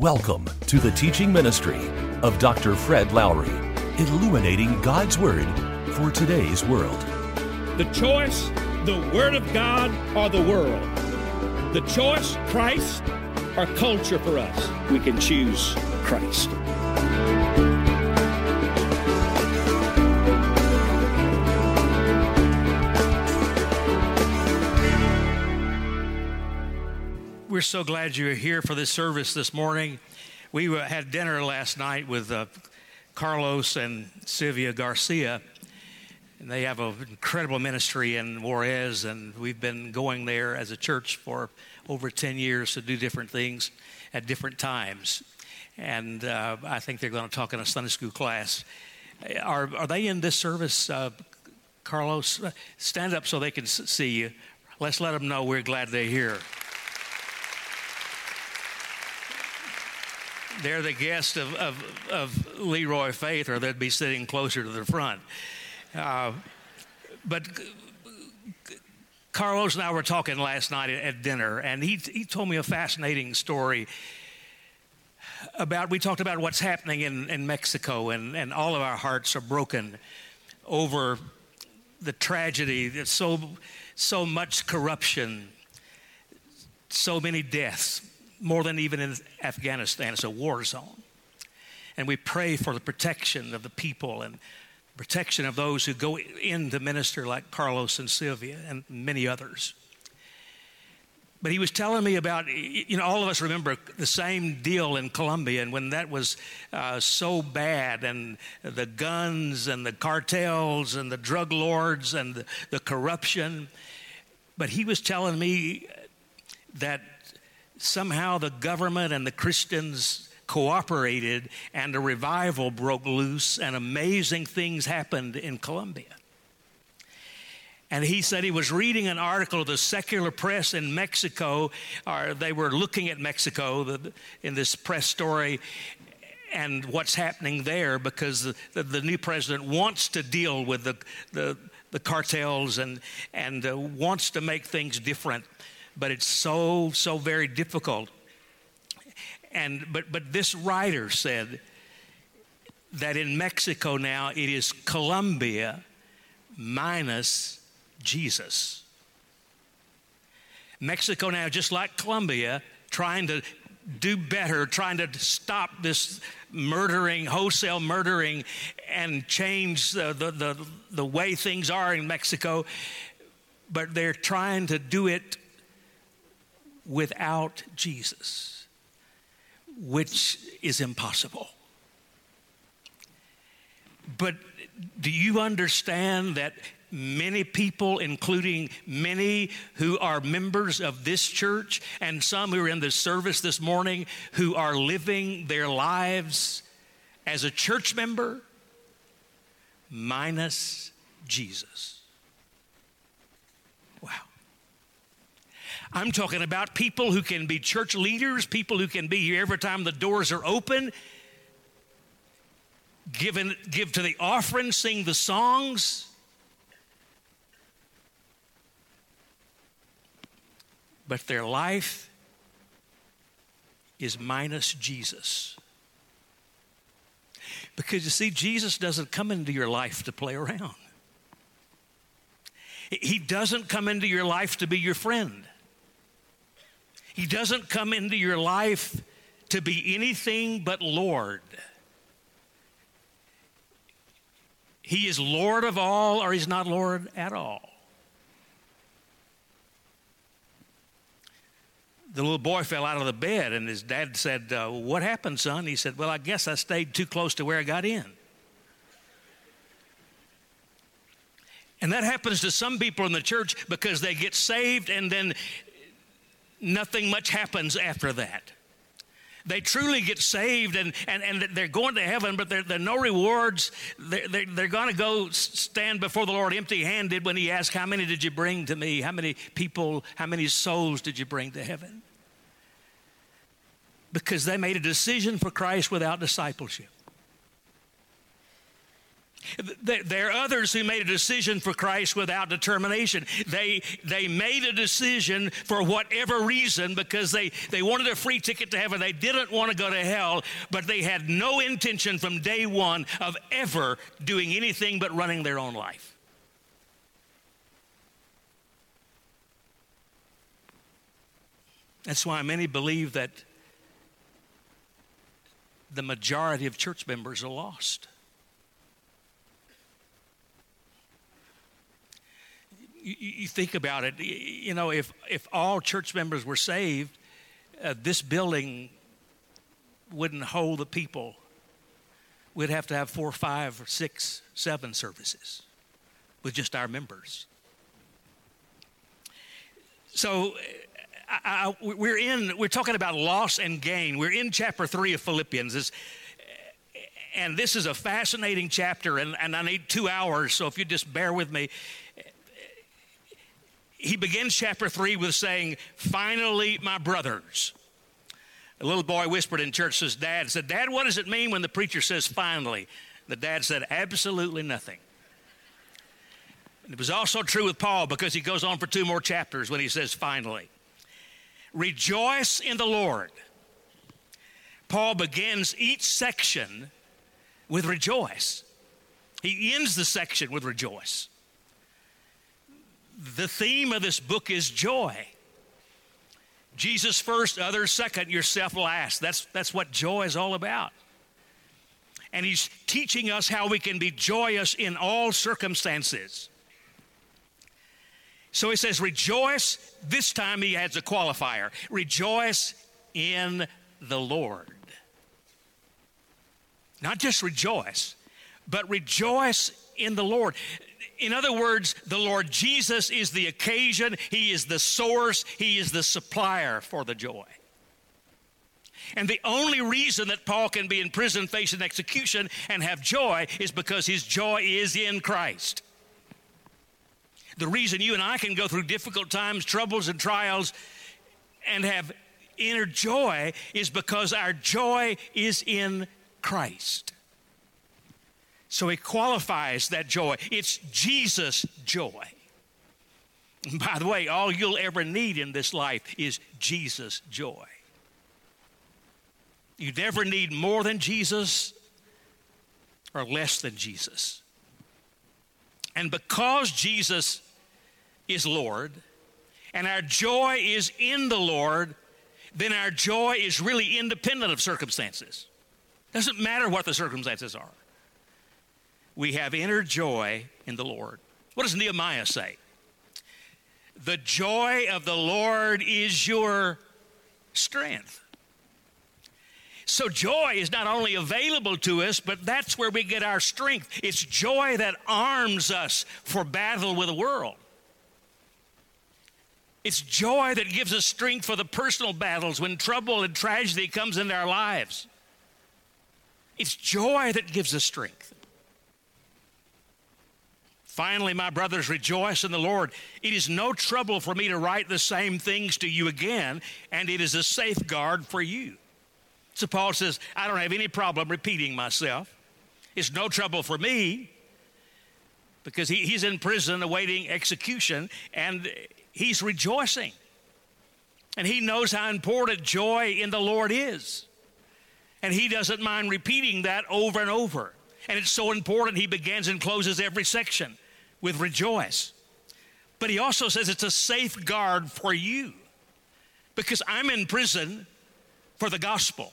Welcome to the teaching ministry of Dr. Fred Lowery, illuminating God's Word for today's world. The choice, the Word of God, or the world. The choice, Christ, or culture for us. We can choose Christ. We're so glad you're here for this service this morning. We had dinner last night with uh, Carlos and Sylvia Garcia, and they have an incredible ministry in Juarez, and we've been going there as a church for over 10 years to do different things at different times. And uh, I think they're going to talk in a Sunday school class. Are, are they in this service, uh, Carlos? Stand up so they can see you. Let's let them know we're glad they're here. They're the guest of, of, of, Leroy Faith, or they'd be sitting closer to the front. Uh, but Carlos and I were talking last night at dinner, and he, he told me a fascinating story about, we talked about what's happening in, in Mexico, and, and all of our hearts are broken over the tragedy, that's so, so much corruption, so many deaths more than even in Afghanistan. It's a war zone. And we pray for the protection of the people and protection of those who go in to minister, like Carlos and Sylvia and many others. But he was telling me about, you know, all of us remember the same deal in Colombia, and when that was uh, so bad, and the guns and the cartels and the drug lords and the, the corruption. But he was telling me that somehow the government and the Christians cooperated and a revival broke loose and amazing things happened in Colombia. And he said he was reading an article of the secular press in Mexico, or they were looking at Mexico in this press story and what's happening there because the, the, the new president wants to deal with the, the, the cartels and, and uh, wants to make things different but it's so, so very difficult. And, but, but this writer said that in Mexico now it is Colombia minus Jesus. Mexico now, just like Colombia, trying to do better, trying to stop this murdering, wholesale murdering, and change the, the, the, the, way things are in Mexico. But they're trying to do it without Jesus, which is impossible. But do you understand that many people, including many who are members of this church and some who are in the service this morning, who are living their lives as a church member minus Jesus? I'm talking about people who can be church leaders, people who can be here every time the doors are open, give, in, give to the offering, sing the songs. But their life is minus Jesus. Because you see, Jesus doesn't come into your life to play around. He doesn't come into your life to be your friend. He doesn't come into your life to be anything but Lord. He is Lord of all, or He's not Lord at all. The little boy fell out of the bed, and his dad said, uh, What happened, son? He said, Well, I guess I stayed too close to where I got in. And that happens to some people in the church because they get saved and then nothing much happens after that. They truly get saved and, and, and they're going to heaven, but there, are no rewards. They're, they're, they're going to go stand before the Lord empty handed when He asks, How many did you bring to me? How many people, how many souls did you bring to heaven? Because they made a decision for Christ without discipleship. There are others who made a decision for Christ without determination. They, they made a decision for whatever reason because they, they wanted a free ticket to heaven. They didn't want to go to hell, but they had no intention from day one of ever doing anything but running their own life. That's why many believe that the majority of church members are lost. You, you think about it, you know, if, if all church members were saved, uh, this building wouldn't hold the people. We'd have to have four, five, six, seven services with just our members. So I, I, we're in, we're talking about loss and gain. We're in chapter three of Philippians. It's, and this is a fascinating chapter, and, and I need two hours, so if you just bear with me. He begins chapter three with saying, Finally, my brothers. A little boy whispered in church to his dad, said, Dad, what does it mean when the preacher says finally? The dad said, Absolutely nothing. And it was also true with Paul because he goes on for two more chapters when he says finally. Rejoice in the Lord. Paul begins each section with rejoice. He ends the section with rejoice. The theme of this book is joy. Jesus first, others second, yourself last. That's, that's what joy is all about. And he's teaching us how we can be joyous in all circumstances. So he says, Rejoice. This time he adds a qualifier Rejoice in the Lord. Not just rejoice, but rejoice in the Lord. In other words, the Lord Jesus is the occasion, He is the source, He is the supplier for the joy. And the only reason that Paul can be in prison facing execution and have joy is because his joy is in Christ. The reason you and I can go through difficult times, troubles, and trials and have inner joy is because our joy is in Christ. So he qualifies that joy. It's Jesus' joy. by the way, all you'll ever need in this life is Jesus' joy. You never need more than Jesus or less than Jesus. And because Jesus is Lord and our joy is in the Lord, then our joy is really independent of circumstances. Doesn't matter what the circumstances are. We have inner joy in the Lord. What does Nehemiah say? The joy of the Lord is your strength. So, joy is not only available to us, but that's where we get our strength. It's joy that arms us for battle with the world. It's joy that gives us strength for the personal battles when trouble and tragedy comes into our lives. It's joy that gives us strength. Finally, my brothers, rejoice in the Lord. It is no trouble for me to write the same things to you again, and it is a safeguard for you. So Paul says, I don't have any problem repeating myself. It's no trouble for me because he, he's in prison awaiting execution, and he's rejoicing. And he knows how important joy in the Lord is. And he doesn't mind repeating that over and over. And it's so important, he begins and closes every section with rejoice. But he also says it's a safeguard for you because I'm in prison for the gospel.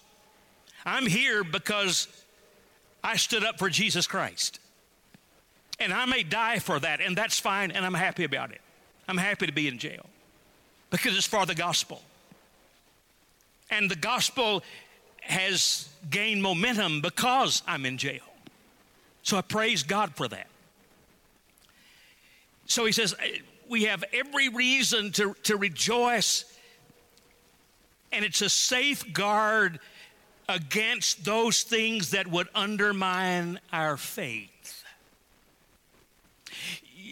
I'm here because I stood up for Jesus Christ. And I may die for that, and that's fine, and I'm happy about it. I'm happy to be in jail because it's for the gospel. And the gospel has gained momentum because I'm in jail. So I praise God for that. So he says, eh, we have every reason to, to rejoice, and it's a safeguard against those things that would undermine our faith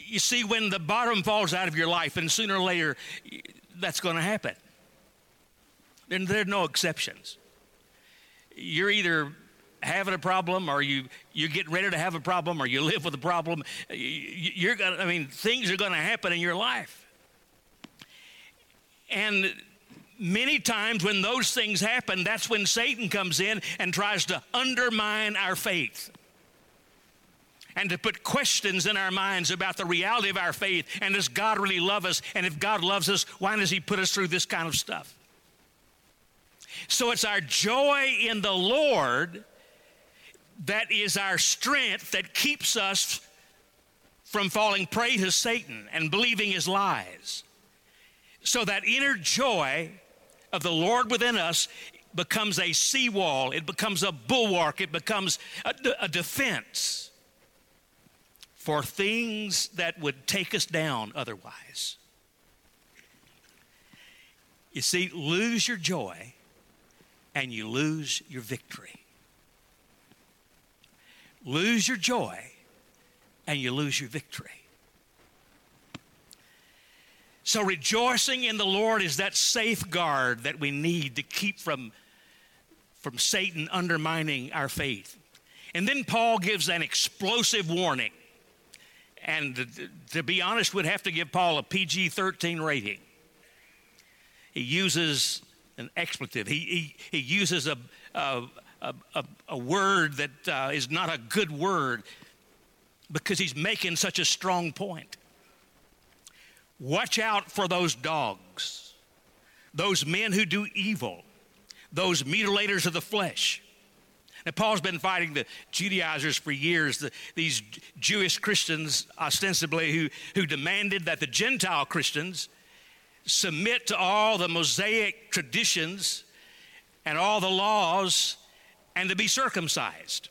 you see, when the bottom falls out of your life, and sooner or later that's going to happen, then there are no exceptions. You're either having a problem? Or you you're getting ready to have a problem? Or you live with a problem? You're going to i mean things are going to happen in your life. And many times when those things happen that's when satan comes in and tries to undermine our faith and to put questions in our minds about the reality of our faith and does god really love us? And if god loves us why does he put us through this kind of stuff? So it's our joy in the Lord that is our strength that keeps us from falling prey to Satan and believing his lies. So that inner joy of the Lord within us becomes a seawall, it becomes a bulwark, it becomes a, a defense for things that would take us down otherwise. You see, lose your joy and you lose your victory. Lose your joy and you lose your victory. So, rejoicing in the Lord is that safeguard that we need to keep from, from Satan undermining our faith. And then Paul gives an explosive warning. And to, be honest, we'd have to give Paul a PG 13 rating. He uses an expletive. He, he, he uses a, a, a, a word that uh, is not a good word because he's making such a strong point. Watch out for those dogs, those men who do evil, those mutilators of the flesh. Now, Paul's been fighting the Judaizers for years, the, these Jewish Christians, ostensibly, who, who demanded that the Gentile Christians submit to all the Mosaic traditions and all the laws and to be circumcised.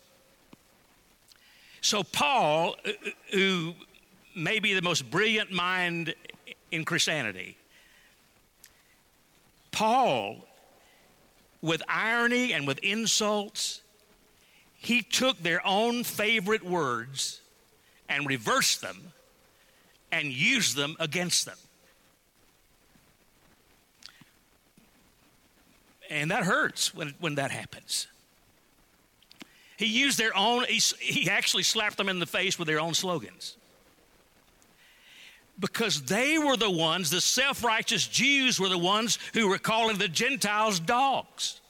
So, Paul, uh, uh, who may be the most brilliant mind in Christianity, Paul, with irony and with insults, he took their own favorite words and reversed them and used them against them. And that hurts when, when that happens. He used their own, he, he actually slapped them in the face with their own slogans. Because they were the ones, the self righteous Jews were the ones who were calling the Gentiles dogs.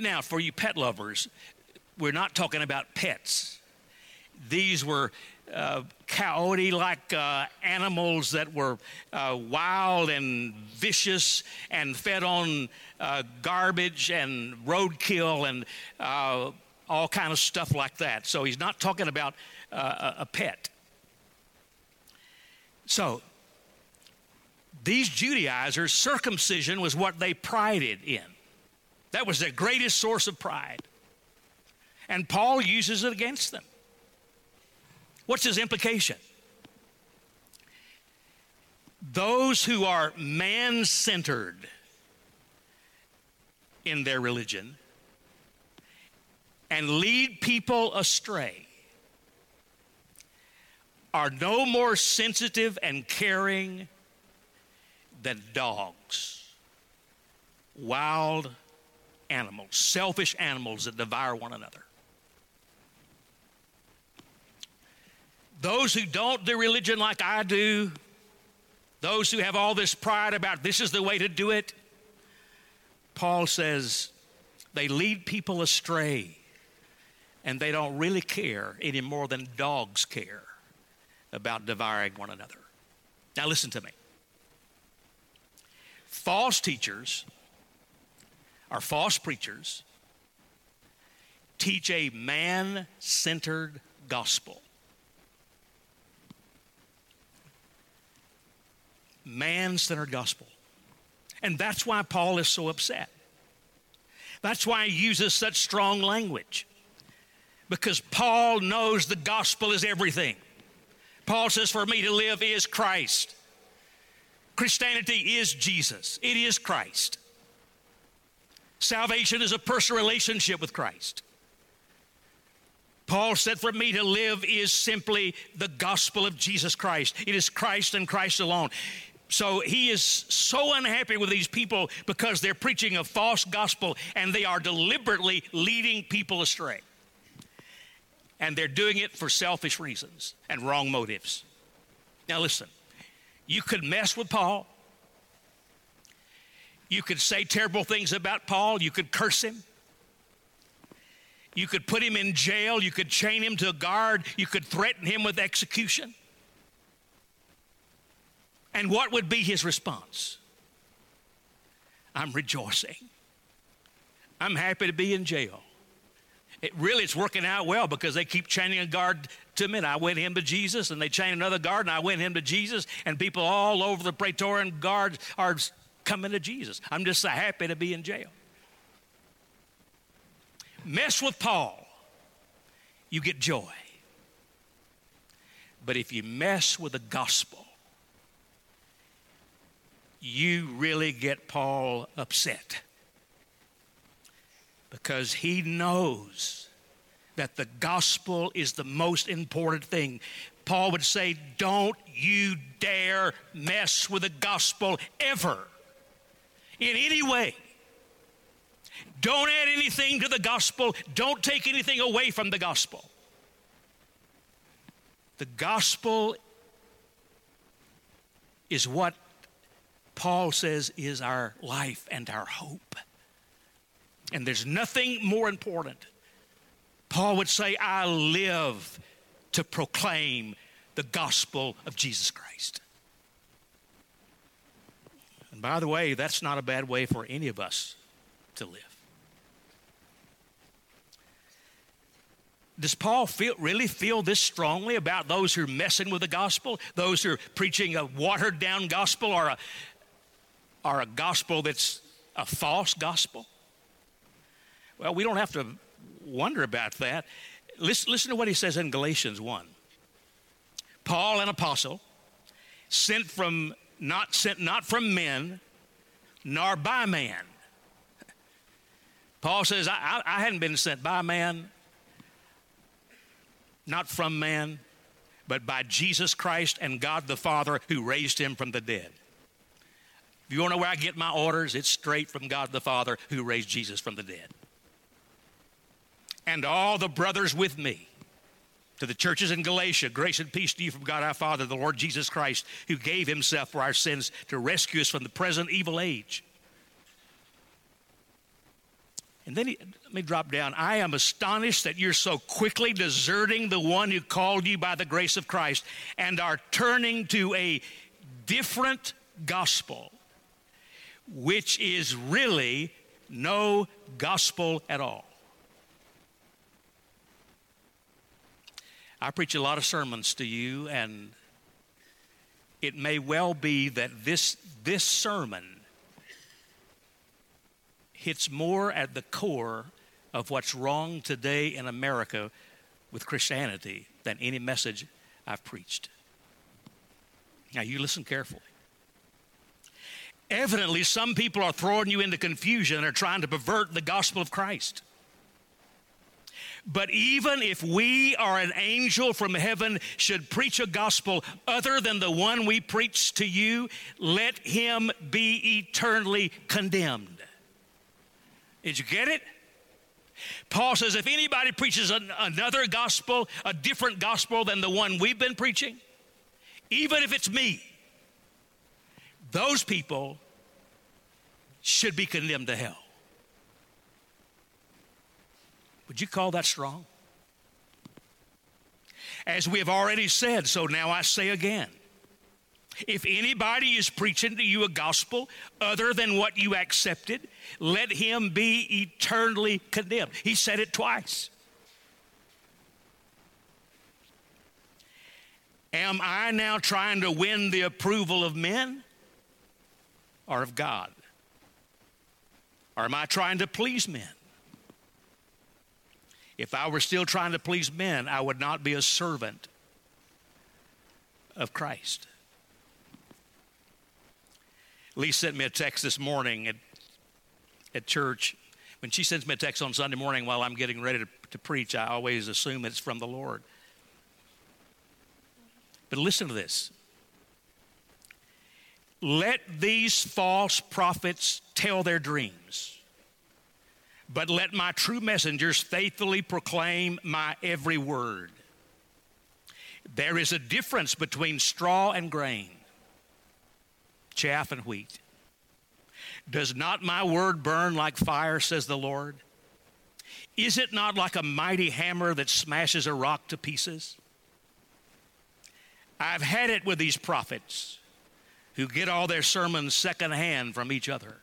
Now, for you pet lovers, we're not talking about pets. These were uh, coyote like uh, animals that were uh, wild and vicious and fed on uh, garbage and roadkill and uh, all kind of stuff like that. So he's not talking about uh, a pet. So these Judaizers, circumcision was what they prided in. That was their greatest source of pride. And Paul uses it against them. What's his implication? Those who are man centered in their religion and lead people astray are no more sensitive and caring than dogs, wild animals, selfish animals that devour one another. Those who don't do religion like I do, those who have all this pride about this is the way to do it, Paul says they lead people astray and they don't really care any more than dogs care about devouring one another. Now, listen to me. False teachers or false preachers teach a man centered gospel. Man centered gospel. And that's why Paul is so upset. That's why he uses such strong language. Because Paul knows the gospel is everything. Paul says, For me to live is Christ. Christianity is Jesus, it is Christ. Salvation is a personal relationship with Christ. Paul said, For me to live is simply the gospel of Jesus Christ. It is Christ and Christ alone. So he is so unhappy with these people because they're preaching a false gospel and they are deliberately leading people astray. And they're doing it for selfish reasons and wrong motives. Now, listen, you could mess with Paul. You could say terrible things about Paul. You could curse him. You could put him in jail. You could chain him to a guard. You could threaten him with execution. And what would be his response? I'm rejoicing. I'm happy to be in jail. It really it's working out well because they keep chaining a guard to me. And I went him to Jesus, and they chain another guard, and I went him to Jesus, and people all over the Praetorian guards are coming to Jesus. I'm just so happy to be in jail. Mess with Paul, you get joy. But if you mess with the gospel, you really get Paul upset because he knows that the gospel is the most important thing. Paul would say, Don't you dare mess with the gospel ever in any way. Don't add anything to the gospel, don't take anything away from the gospel. The gospel is what Paul says is our life and our hope. And there's nothing more important. Paul would say, I live to proclaim the gospel of Jesus Christ. And by the way, that's not a bad way for any of us to live. Does Paul feel, really feel this strongly about those who are messing with the gospel, those who are preaching a watered down gospel or a, are a gospel that's a false gospel? Well, we don't have to wonder about that. Listen, listen to what he says in Galatians 1. Paul, an apostle, sent from not sent not from men, nor by man. Paul says, I, I, I hadn't been sent by man, not from man, but by Jesus Christ and God the Father who raised him from the dead. If you want to know where I get my orders, it's straight from God the Father who raised Jesus from the dead. And all the brothers with me to the churches in Galatia, grace and peace to you from God our Father, the Lord Jesus Christ, who gave himself for our sins to rescue us from the present evil age. And then he, let me drop down. I am astonished that you're so quickly deserting the one who called you by the grace of Christ and are turning to a different gospel which is really no gospel at all. I preach a lot of sermons to you, and it may well be that this, this sermon hits more at the core of what's wrong today in America with Christianity than any message I've preached. Now, you listen carefully. Evidently, some people are throwing you into confusion and are trying to pervert the gospel of Christ. But even if we or an angel from heaven should preach a gospel other than the one we preach to you, let him be eternally condemned. Did you get it? Paul says if anybody preaches an, another gospel, a different gospel than the one we've been preaching, even if it's me, those people should be condemned to hell. Would you call that strong? As we have already said, so now I say again. If anybody is preaching to you a gospel other than what you accepted, let him be eternally condemned. He said it twice. Am I now trying to win the approval of men? Or of God? Or am I trying to please men? If I were still trying to please men, I would not be a servant of Christ. Lee sent me a text this morning at, at church. When she sends me a text on Sunday morning while I'm getting ready to, to preach, I always assume it's from the Lord. But listen to this Let these false prophets tell their dreams, but let my true messengers faithfully proclaim my every word. There is a difference between straw and grain, chaff and wheat. Does not my word burn like fire, says the Lord? Is it not like a mighty hammer that smashes a rock to pieces? I've had it with these prophets who get all their sermons secondhand from each other.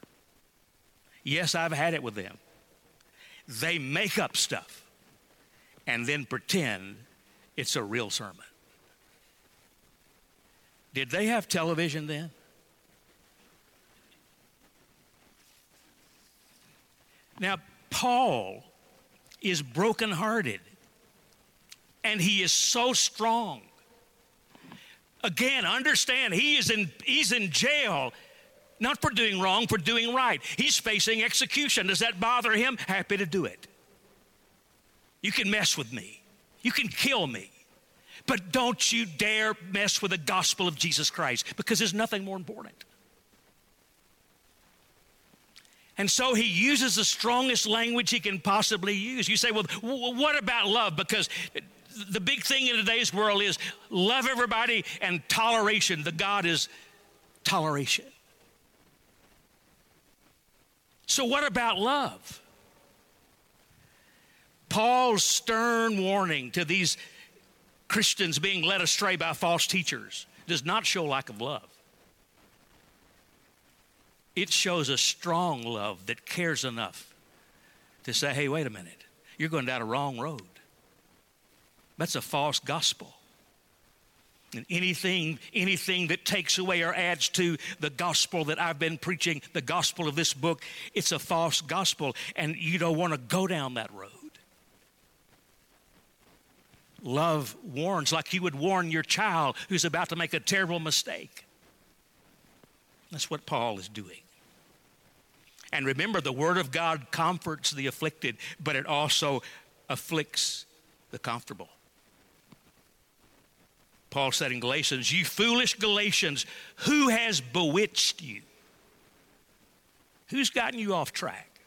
Yes, I've had it with them. They make up stuff and then pretend it's a real sermon. Did they have television then? Now, Paul is brokenhearted and he is so strong. Again, understand he is in he's in jail not for doing wrong, for doing right. He's facing execution. Does that bother him? Happy to do it. You can mess with me. You can kill me. But don't you dare mess with the gospel of Jesus Christ because there's nothing more important. And so he uses the strongest language he can possibly use. You say, well, what about love? Because the big thing in today's world is love everybody and toleration. The God is toleration. So, what about love? Paul's stern warning to these Christians being led astray by false teachers does not show lack of love. It shows a strong love that cares enough to say, hey, wait a minute, you're going down a wrong road. That's a false gospel. And anything, anything that takes away or adds to the gospel that I've been preaching, the gospel of this book, it's a false gospel, and you don't want to go down that road. Love warns like you would warn your child who's about to make a terrible mistake. That's what Paul is doing. And remember, the Word of God comforts the afflicted, but it also afflicts the comfortable. Paul said in Galatians, You foolish Galatians, who has bewitched you? Who's gotten you off track?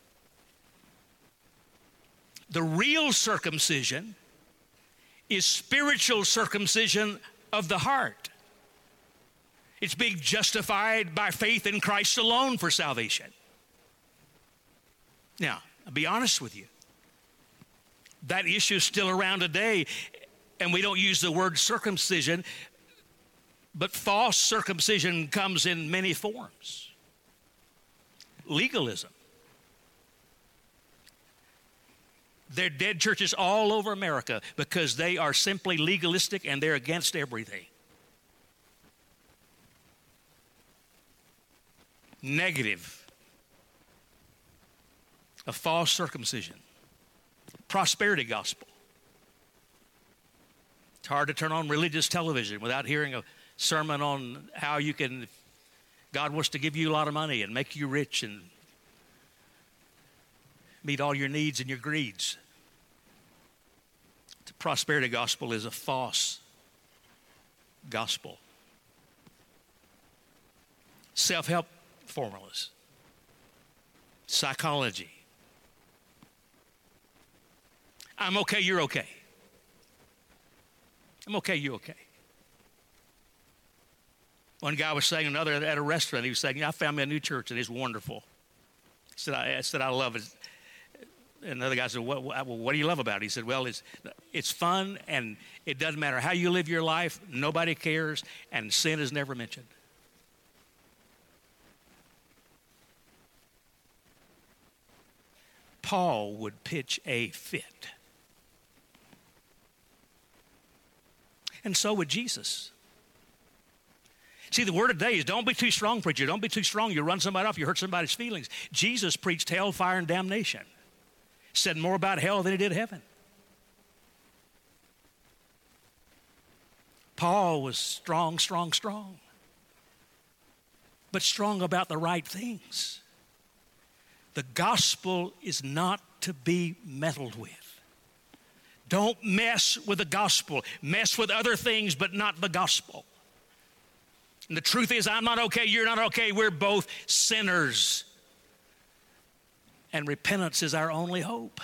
The real circumcision is spiritual circumcision of the heart. It's being justified by faith in Christ alone for salvation. Now, I'll be honest with you. That issue is still around today, and we don't use the word circumcision, but false circumcision comes in many forms. Legalism. There are dead churches all over America because they are simply legalistic and they're against everything. Negative a false circumcision, prosperity gospel. It's hard to turn on religious television without hearing a sermon on how you can, God wants to give you a lot of money and make you rich and meet all your needs and your greeds. The prosperity gospel is a false gospel. Self help formulas, psychology, I'm okay, you're okay. I'm okay, you okay. One guy was saying another at a restaurant, he was saying, I found me a new church and it's wonderful. He said, I, I said, I love it. Another guy said, what, what, what do you love about it? He said, Well, it's, it's fun and it doesn't matter how you live your life, nobody cares, and sin is never mentioned. Paul would pitch a fit and so would Jesus. See, the word of day is don't be too strong, preacher. Don't be too strong. You run somebody off, you hurt somebody's feelings. Jesus preached hell, fire, and damnation. Said more about hell than he did heaven. Paul was strong, strong, strong, but strong about the right things. The gospel is not to be meddled with. Don't mess with the gospel. Mess with other things, but not the gospel. And the truth is, I'm not okay, you're not okay, we're both sinners. And repentance is our only hope.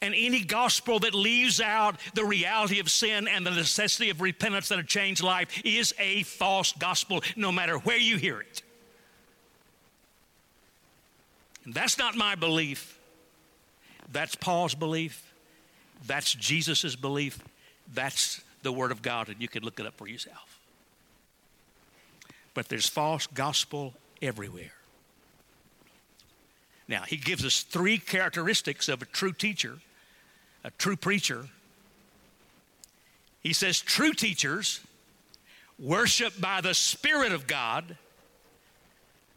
And any gospel that leaves out the reality of sin and the necessity of repentance and a changed life is a false gospel, no matter where you hear it. And that's not my belief. That's Paul's belief. That's Jesus' belief. That's the Word of God, and you can look it up for yourself. But there's false gospel everywhere. Now, he gives us three characteristics of a true teacher, a true preacher. He says, true teachers worship by the Spirit of God,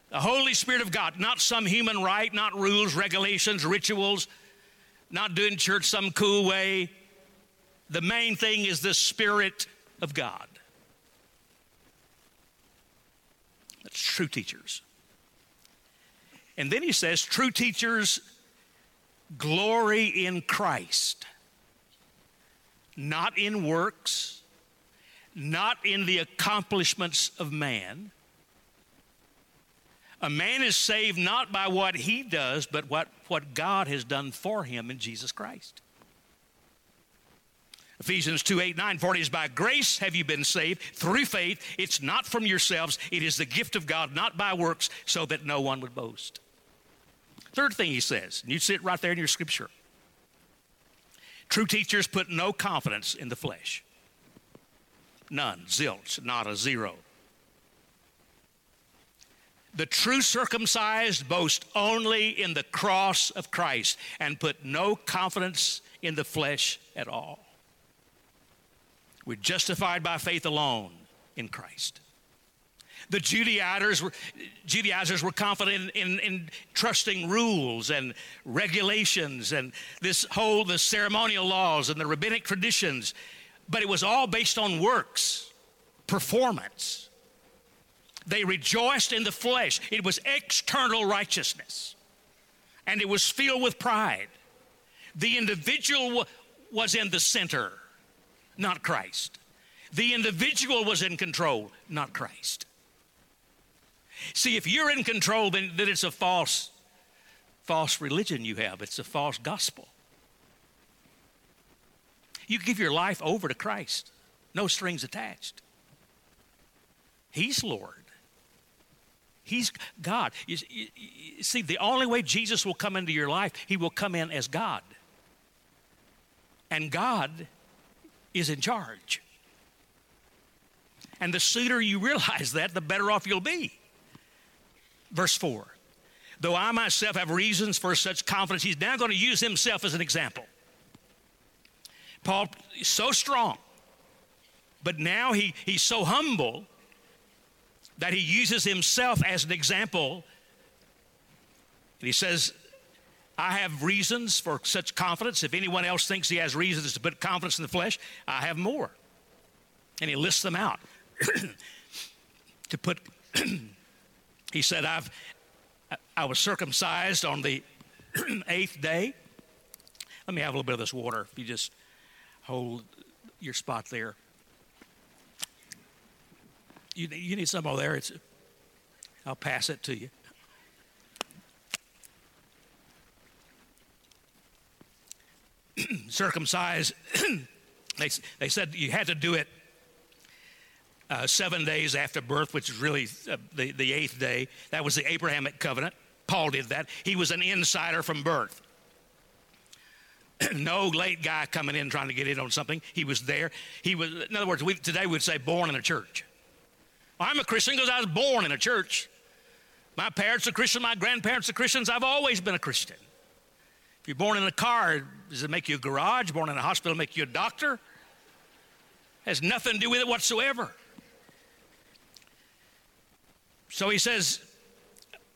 the Holy Spirit of God, not some human right, not rules, regulations, rituals, not doing church some cool way. The main thing is the Spirit of God. That's true teachers. And then he says, true teachers glory in Christ, not in works, not in the accomplishments of man. A man is saved not by what he does, but what, what God has done for him in Jesus Christ. Ephesians 2 8, 9, 40 is by grace have you been saved through faith. It's not from yourselves, it is the gift of God, not by works, so that no one would boast. Third thing he says, and you see it right there in your scripture. True teachers put no confidence in the flesh. None, zilch, not a zero. The true circumcised boast only in the cross of Christ and put no confidence in the flesh at all. We're justified by faith alone in Christ. The Judaizers were, Judaizers were confident in, in, in, trusting rules and regulations and this whole the ceremonial laws and the rabbinic traditions, but it was all based on works, performance. They rejoiced in the flesh. It was external righteousness, and it was filled with pride. The individual was in the center not Christ. The individual was in control, not Christ. See, if you're in control, then, then it's a false, false religion you have. It's a false gospel. You give your life over to Christ, no strings attached. He's Lord. He's God. You, you, you see, the only way Jesus will come into your life, he will come in as God. And God is in charge. And the sooner you realize that, the better off you'll be. Verse 4 Though I myself have reasons for such confidence, he's now going to use himself as an example. Paul is so strong, but now he, he's so humble that he uses himself as an example. And he says, I have reasons for such confidence. If anyone else thinks he has reasons to put confidence in the flesh, I have more. And he lists them out. to put, he said, I've, I was circumcised on the eighth day. Let me have a little bit of this water. If you just hold your spot there. You, you need some over there. It's, I'll pass it to you. circumcised, they, they said you had to do it uh, seven days after birth, which is really uh, the, the eighth day. That was the Abrahamic covenant. Paul did that. He was an insider from birth. no late guy coming in trying to get in on something. He was there. He was, in other words, we, today we'd say born in a church. I'm a Christian because I was born in a church. My parents are Christians, my grandparents are Christians. I've always been a Christian. If you're born in a car, does it make you a garage? Born in a hospital make you a doctor? Has nothing to do with it whatsoever. So he says,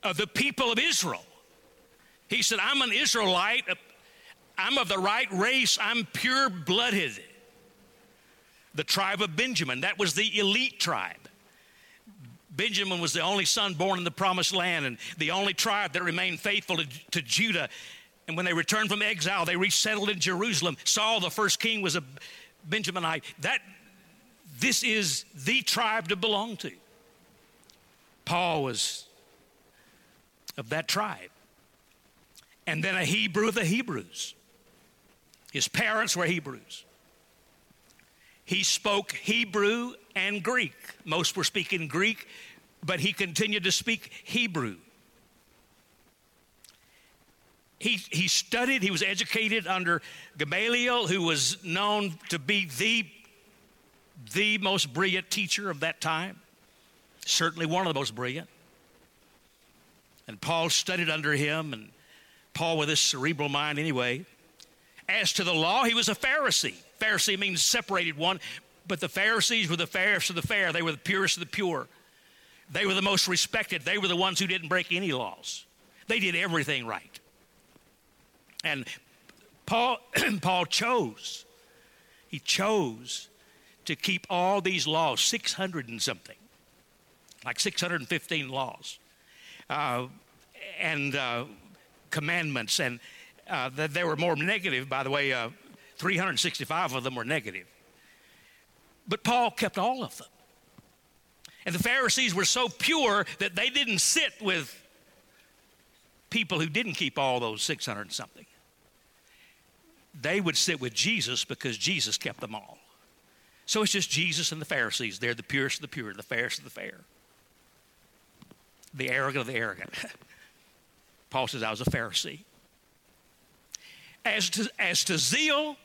of the people of Israel, he said, I'm an Israelite. I'm of the right race. I'm pure blooded. The tribe of Benjamin, that was the elite tribe. Benjamin was the only son born in the promised land and the only tribe that remained faithful to, to Judah and when they returned from exile, they resettled in Jerusalem. Saul, the first king, was a Benjaminite. That, this is the tribe to belong to. Paul was of that tribe. And then a Hebrew of the Hebrews. His parents were Hebrews. He spoke Hebrew and Greek. Most were speaking Greek, but he continued to speak Hebrew. He, he studied, he was educated under Gamaliel, who was known to be the, the most brilliant teacher of that time, certainly one of the most brilliant. And Paul studied under him, and Paul, with his cerebral mind anyway. As to the law, he was a Pharisee. Pharisee means separated one, but the Pharisees were the fairest of the fair. They were the purest of the pure. They were the most respected. They were the ones who didn't break any laws. They did everything right. And Paul, Paul chose, he chose to keep all these laws, 600 and something, like 615 laws, uh, and uh, commandments. And uh, they were more negative, by the way, uh, 365 of them were negative. But Paul kept all of them. And the Pharisees were so pure that they didn't sit with people who didn't keep all those 600 and something they would sit with Jesus because Jesus kept them all. So it's just Jesus and the Pharisees. They're the purest of the pure, the fairest of the fair, the arrogant of the arrogant. Paul says, I was a Pharisee. As to, as to zeal,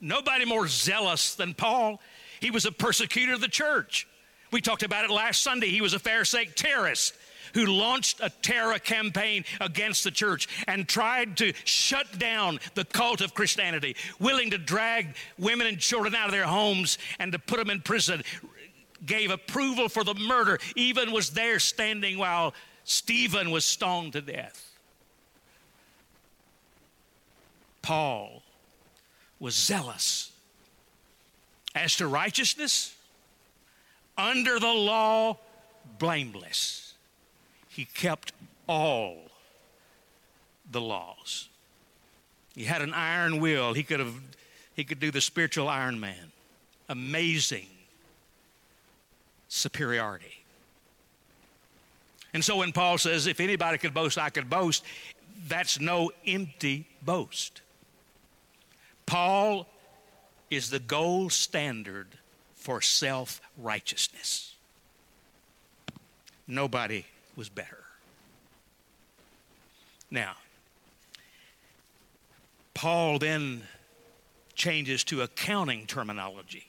nobody more zealous than Paul. He was a persecutor of the church. We talked about it last Sunday. He was a Pharisaic terrorist who launched a terror campaign against the church and tried to shut down the cult of Christianity, willing to drag women and children out of their homes and to put them in prison, gave approval for the murder, even was there standing while Stephen was stoned to death. Paul was zealous. As to righteousness, under the law, blameless he kept all the laws. He had an iron will. He could have he could do the spiritual Iron Man. Amazing superiority. And so when Paul says, if anybody could boast, I could boast, that's no empty boast. Paul is the gold standard for self righteousness. Nobody was better. Now, Paul then changes to accounting terminology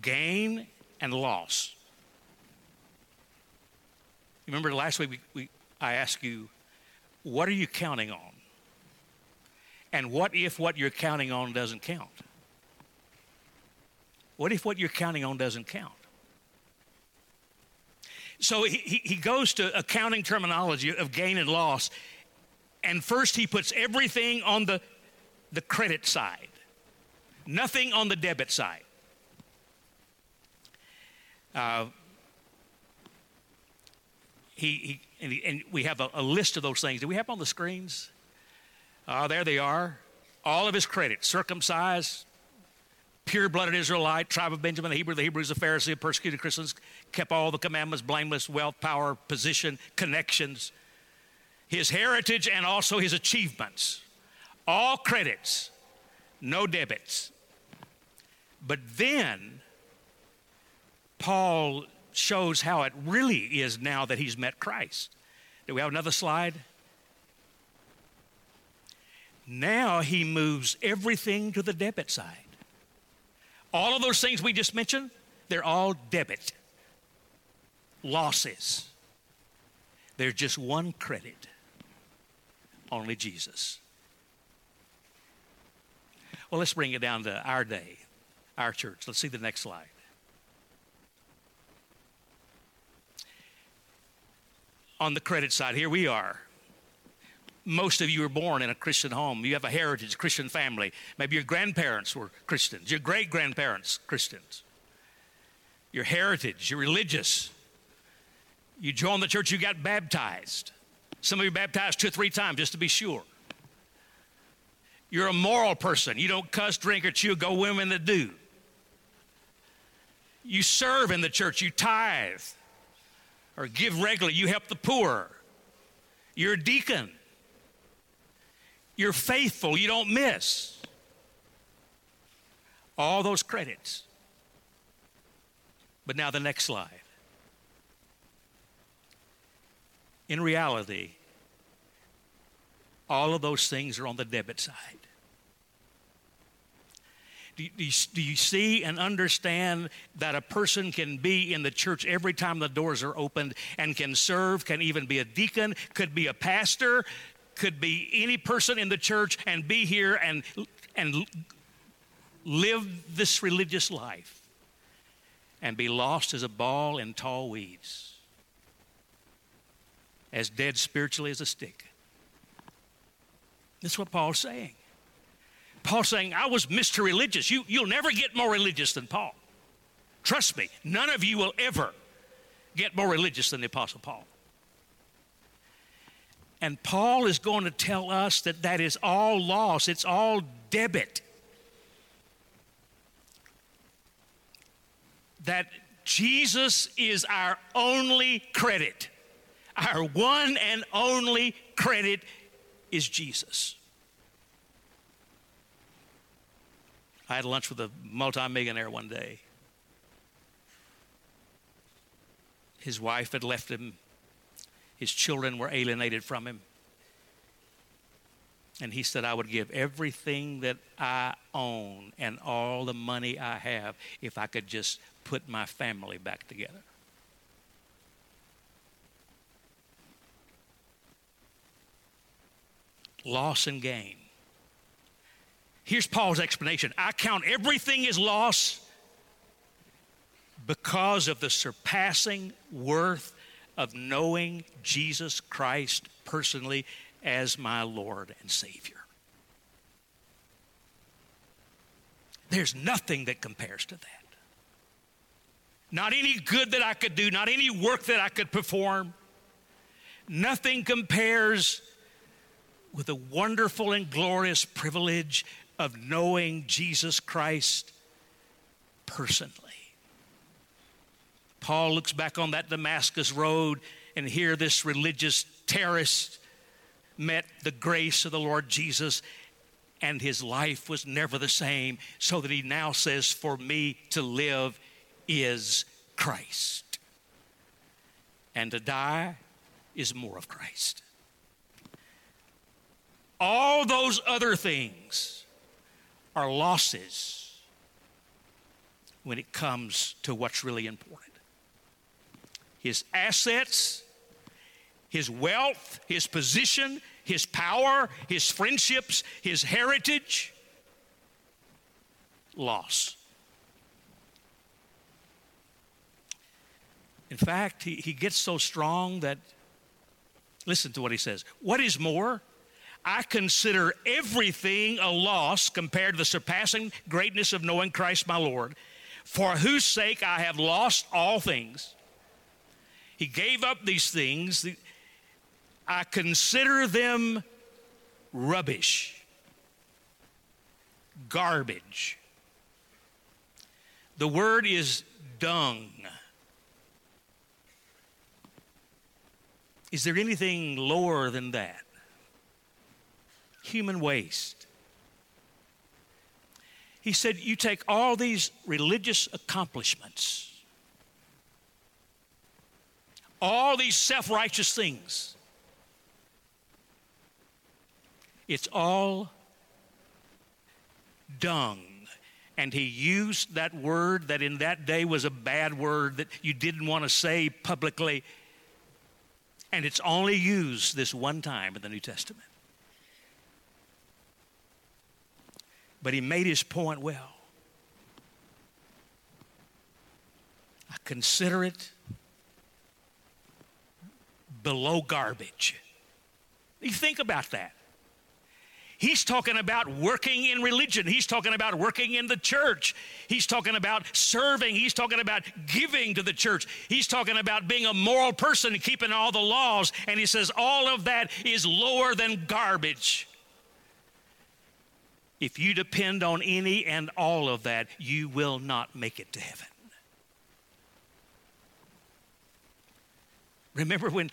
gain and loss. Remember last week we, we, I asked you, what are you counting on? And what if what you're counting on doesn't count? What if what you're counting on doesn't count? So he, he goes to accounting terminology of gain and loss. And first, he puts everything on the, the credit side, nothing on the debit side. Uh, he, he, and, he, and, we have a, a, list of those things. Do we have on the screens? Uh, there they are. All of his credit circumcised, pure blooded Israelite, tribe of Benjamin, the Hebrew, the Hebrews, a Pharisee, persecuted Christians, kept all the commandments, blameless, wealth, power, position, connections, his heritage, and also his achievements. All credits, no debits. But then, Paul shows how it really is now that he's met Christ. Do we have another slide? Now he moves everything to the debit side. All of those things we just mentioned, they're all debit. Losses. They're just one credit. Only Jesus. Well, let's bring it down to our day, our church. Let's see the next slide. On the credit side, here we are most of you were born in a Christian home. You have a heritage, Christian family. Maybe your grandparents were Christians, your great grandparents, Christians. Your heritage, you're religious. You joined the church, you got baptized. Some of you baptized two or three times just to be sure. You're a moral person. You don't cuss, drink, or chew, go women that do. You serve in the church, you tithe or give regularly, you help the poor. You're a deacon. You're faithful, you don't miss. All those credits. But now the next slide. In reality, all of those things are on the debit side. Do you, do you, see and understand that a person can be in the church every time the doors are opened and can serve, can even be a deacon, could be a pastor, could be any person in the church and be here and, and live this religious life and be lost as a ball in tall weeds, as dead spiritually as a stick? That's what Paul's saying. Paul saying, I was Mr. Religious. You, you'll never get more religious than Paul. Trust me, none of you will ever get more religious than the Apostle Paul. And Paul is going to tell us that that is all loss, it's all debit. That Jesus is our only credit. Our one and only credit is Jesus. I had lunch with a multimillionaire one day. His wife had left him, his children were alienated from him. And he said, I would give everything that I own and all the money I have if I could just put my family back together. Loss and gain. Here's Paul's explanation I count everything as loss because of the surpassing worth of knowing Jesus Christ personally as my Lord and Savior. There's nothing that compares to that. Not any good that I could do, not any work that I could perform. Nothing compares with the wonderful and glorious privilege of knowing Jesus Christ personally. Paul looks back on that Damascus road and here this religious terrorist met the grace of the Lord Jesus and his life was never the same, so that he now says, For me to live is Christ, and to die is more of Christ. All those other things are losses when it comes to what's really important. His assets, his wealth, his position, his power, his friendships, his heritage, loss. In fact, he, he gets so strong that, listen to what he says. What is more, I consider everything a loss compared to the surpassing greatness of knowing Christ my Lord, for whose sake I have lost all things. He gave up these things. I consider them rubbish, garbage. The word is dung. Is there anything lower than that? human waste. He said, You take all these religious accomplishments, all these self righteous things, it's all dung. And he used that word that in that day was a bad word that you didn't want to say publicly. And it's only used this one time in the New Testament. But he made his point well. I consider it below garbage. You think about that. He's talking about working in religion. He's talking about working in the church. He's talking about serving. He's talking about giving to the church. He's talking about being a moral person keeping all the laws. And he says all of that is lower than garbage. If you depend on any and all of that, you will not make it to heaven. Remember when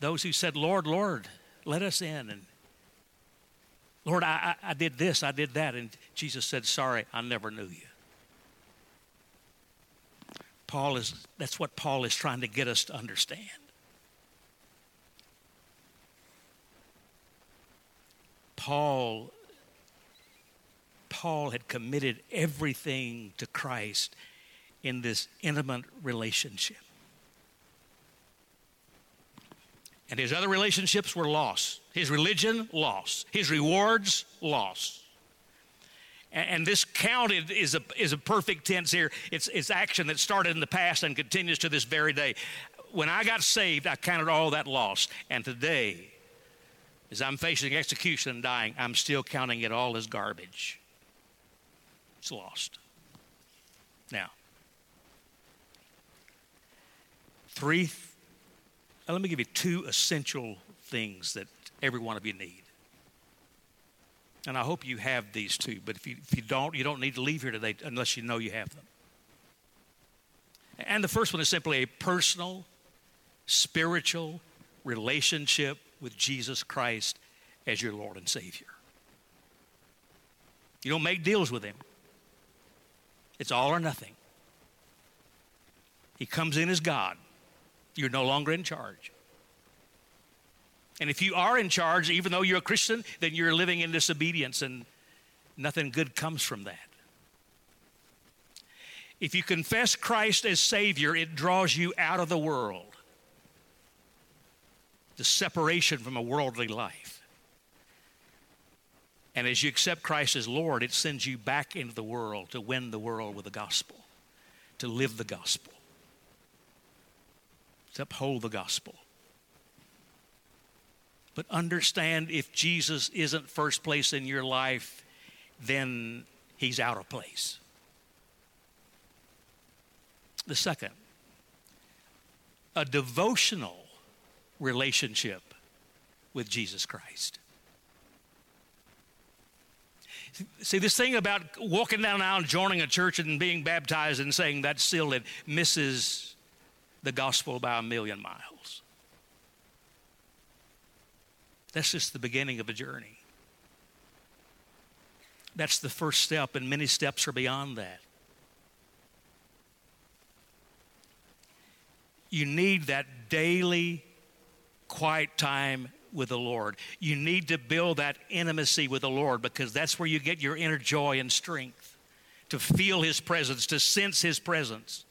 those who said, Lord, Lord, let us in. And Lord, I, I, I did this, I did that. And Jesus said, Sorry, I never knew you. Paul is, that's what Paul is trying to get us to understand. Paul Paul had committed everything to Christ in this intimate relationship. And his other relationships were lost. His religion, lost. His rewards, lost. And, this counted is a, is a perfect tense here. It's, it's action that started in the past and continues to this very day. When I got saved, I counted all that lost. And today, as I'm facing execution and dying, I'm still counting it all as garbage. It's lost. Now, three, let me give you two essential things that every one of you need. And I hope you have these two, but if you, if you don't, you don't need to leave here today unless you know you have them. And the first one is simply a personal, spiritual relationship with Jesus Christ as your Lord and Savior. You don't make deals with Him, it's all or nothing. He comes in as God. You're no longer in charge. And if you are in charge, even though you're a Christian, then you're living in disobedience, and nothing good comes from that. If you confess Christ as Savior, it draws you out of the world, the separation from a worldly life. And as you accept Christ as Lord, it sends you back into the world to win the world with the gospel, to live the gospel, to uphold the gospel. But understand if Jesus isn't first place in your life, then he's out of place. The second, a devotional relationship with Jesus Christ. See, this thing about walking down the aisle, and joining a church, and being baptized and saying that's still it misses the gospel by a million miles. That's just the beginning of a journey. That's the first step, and many steps are beyond that. You need that daily quiet time with the Lord. You need to build that intimacy with the Lord because that's where you get your inner joy and strength to feel His presence, to sense His presence.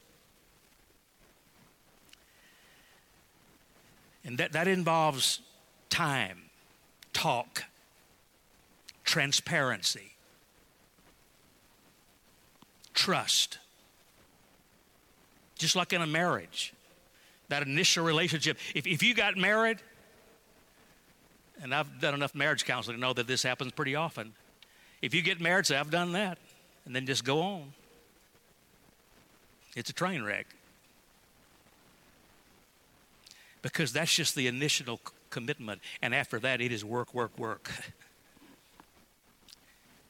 And that, that involves time, talk, transparency, trust. Just like in a marriage, that initial relationship. If, if you got married, and I've done enough marriage counseling to know that this happens pretty often. If you get married, say, I've done that, and then just go on. It's a train wreck. Because that's just the initial commitment. And after that, it is work, work, work.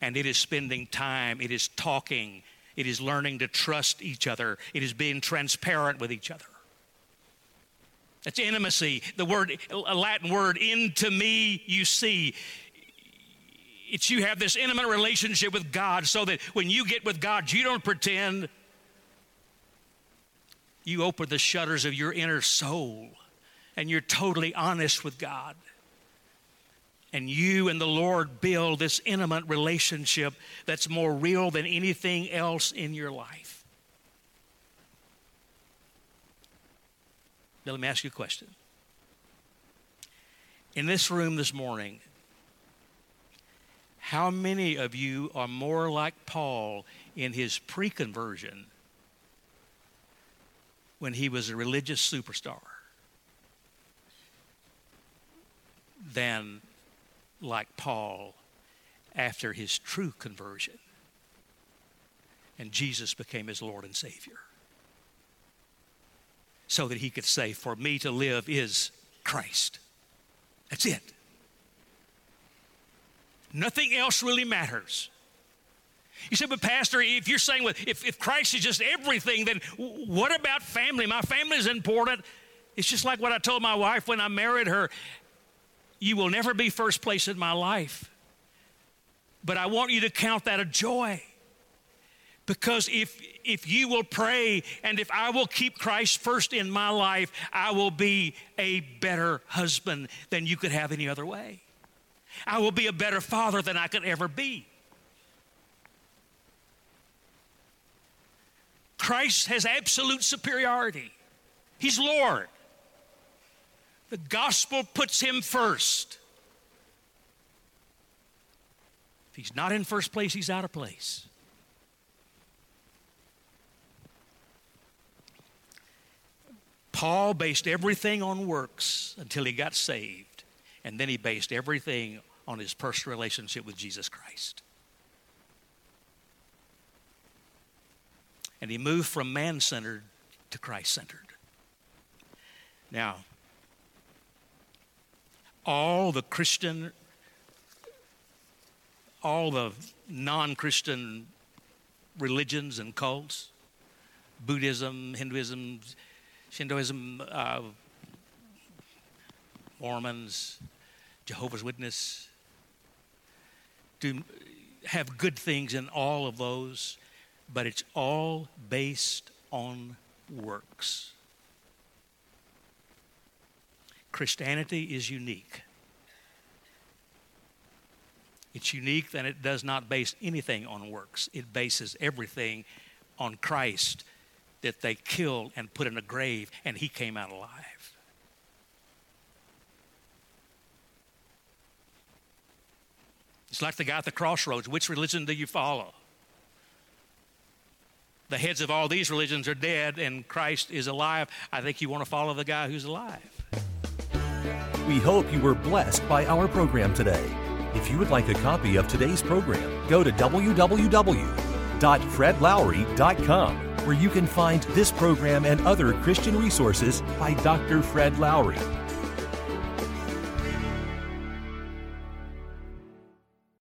and it is spending time, it is talking, it is learning to trust each other, it is being transparent with each other. That's intimacy. The word, a Latin word, into me you see. It's you have this intimate relationship with God so that when you get with God, you don't pretend. You open the shutters of your inner soul and you're totally honest with God. And you and the Lord build this intimate relationship that's more real than anything else in your life. Now, let me ask you a question. In this room this morning, how many of you are more like Paul in his pre conversion when he was a religious superstar than like Paul after his true conversion and Jesus became his Lord and Savior? so that he could say, For me to live is Christ. That's it. Nothing else really matters. You said, but Pastor, if you're saying if, if Christ is just everything, then what about family? My family is important. It's just like what I told my wife when I married her you will never be first place in my life. But I want you to count that a joy. Because if, if you will pray and if I will keep Christ first in my life, I will be a better husband than you could have any other way. I will be a better father than I could ever be. Christ has absolute superiority. He's Lord. The gospel puts him first. If he's not in first place, he's out of place. Paul based everything on works until he got saved, and then he based everything on his personal relationship with Jesus Christ. And he moved from man centered to Christ centered. Now, all the Christian, all the non Christian religions and cults Buddhism, Hinduism, Shintoism, uh, Mormons, Jehovah's Witness do have good things in all of those, but it's all based on works. Christianity is unique. It's unique that it does not base anything on works. It bases everything on Christ that they killed and put in a grave, and he came out alive. It's like the guy at the crossroads. Which religion do you follow? The heads of all these religions are dead, and Christ is alive. I think you want to follow the guy who's alive. We hope you were blessed by our program today. If you would like a copy of today's program, go to www.fredlowery.com where you can find this program and other Christian resources by Dr. Fred Lowery.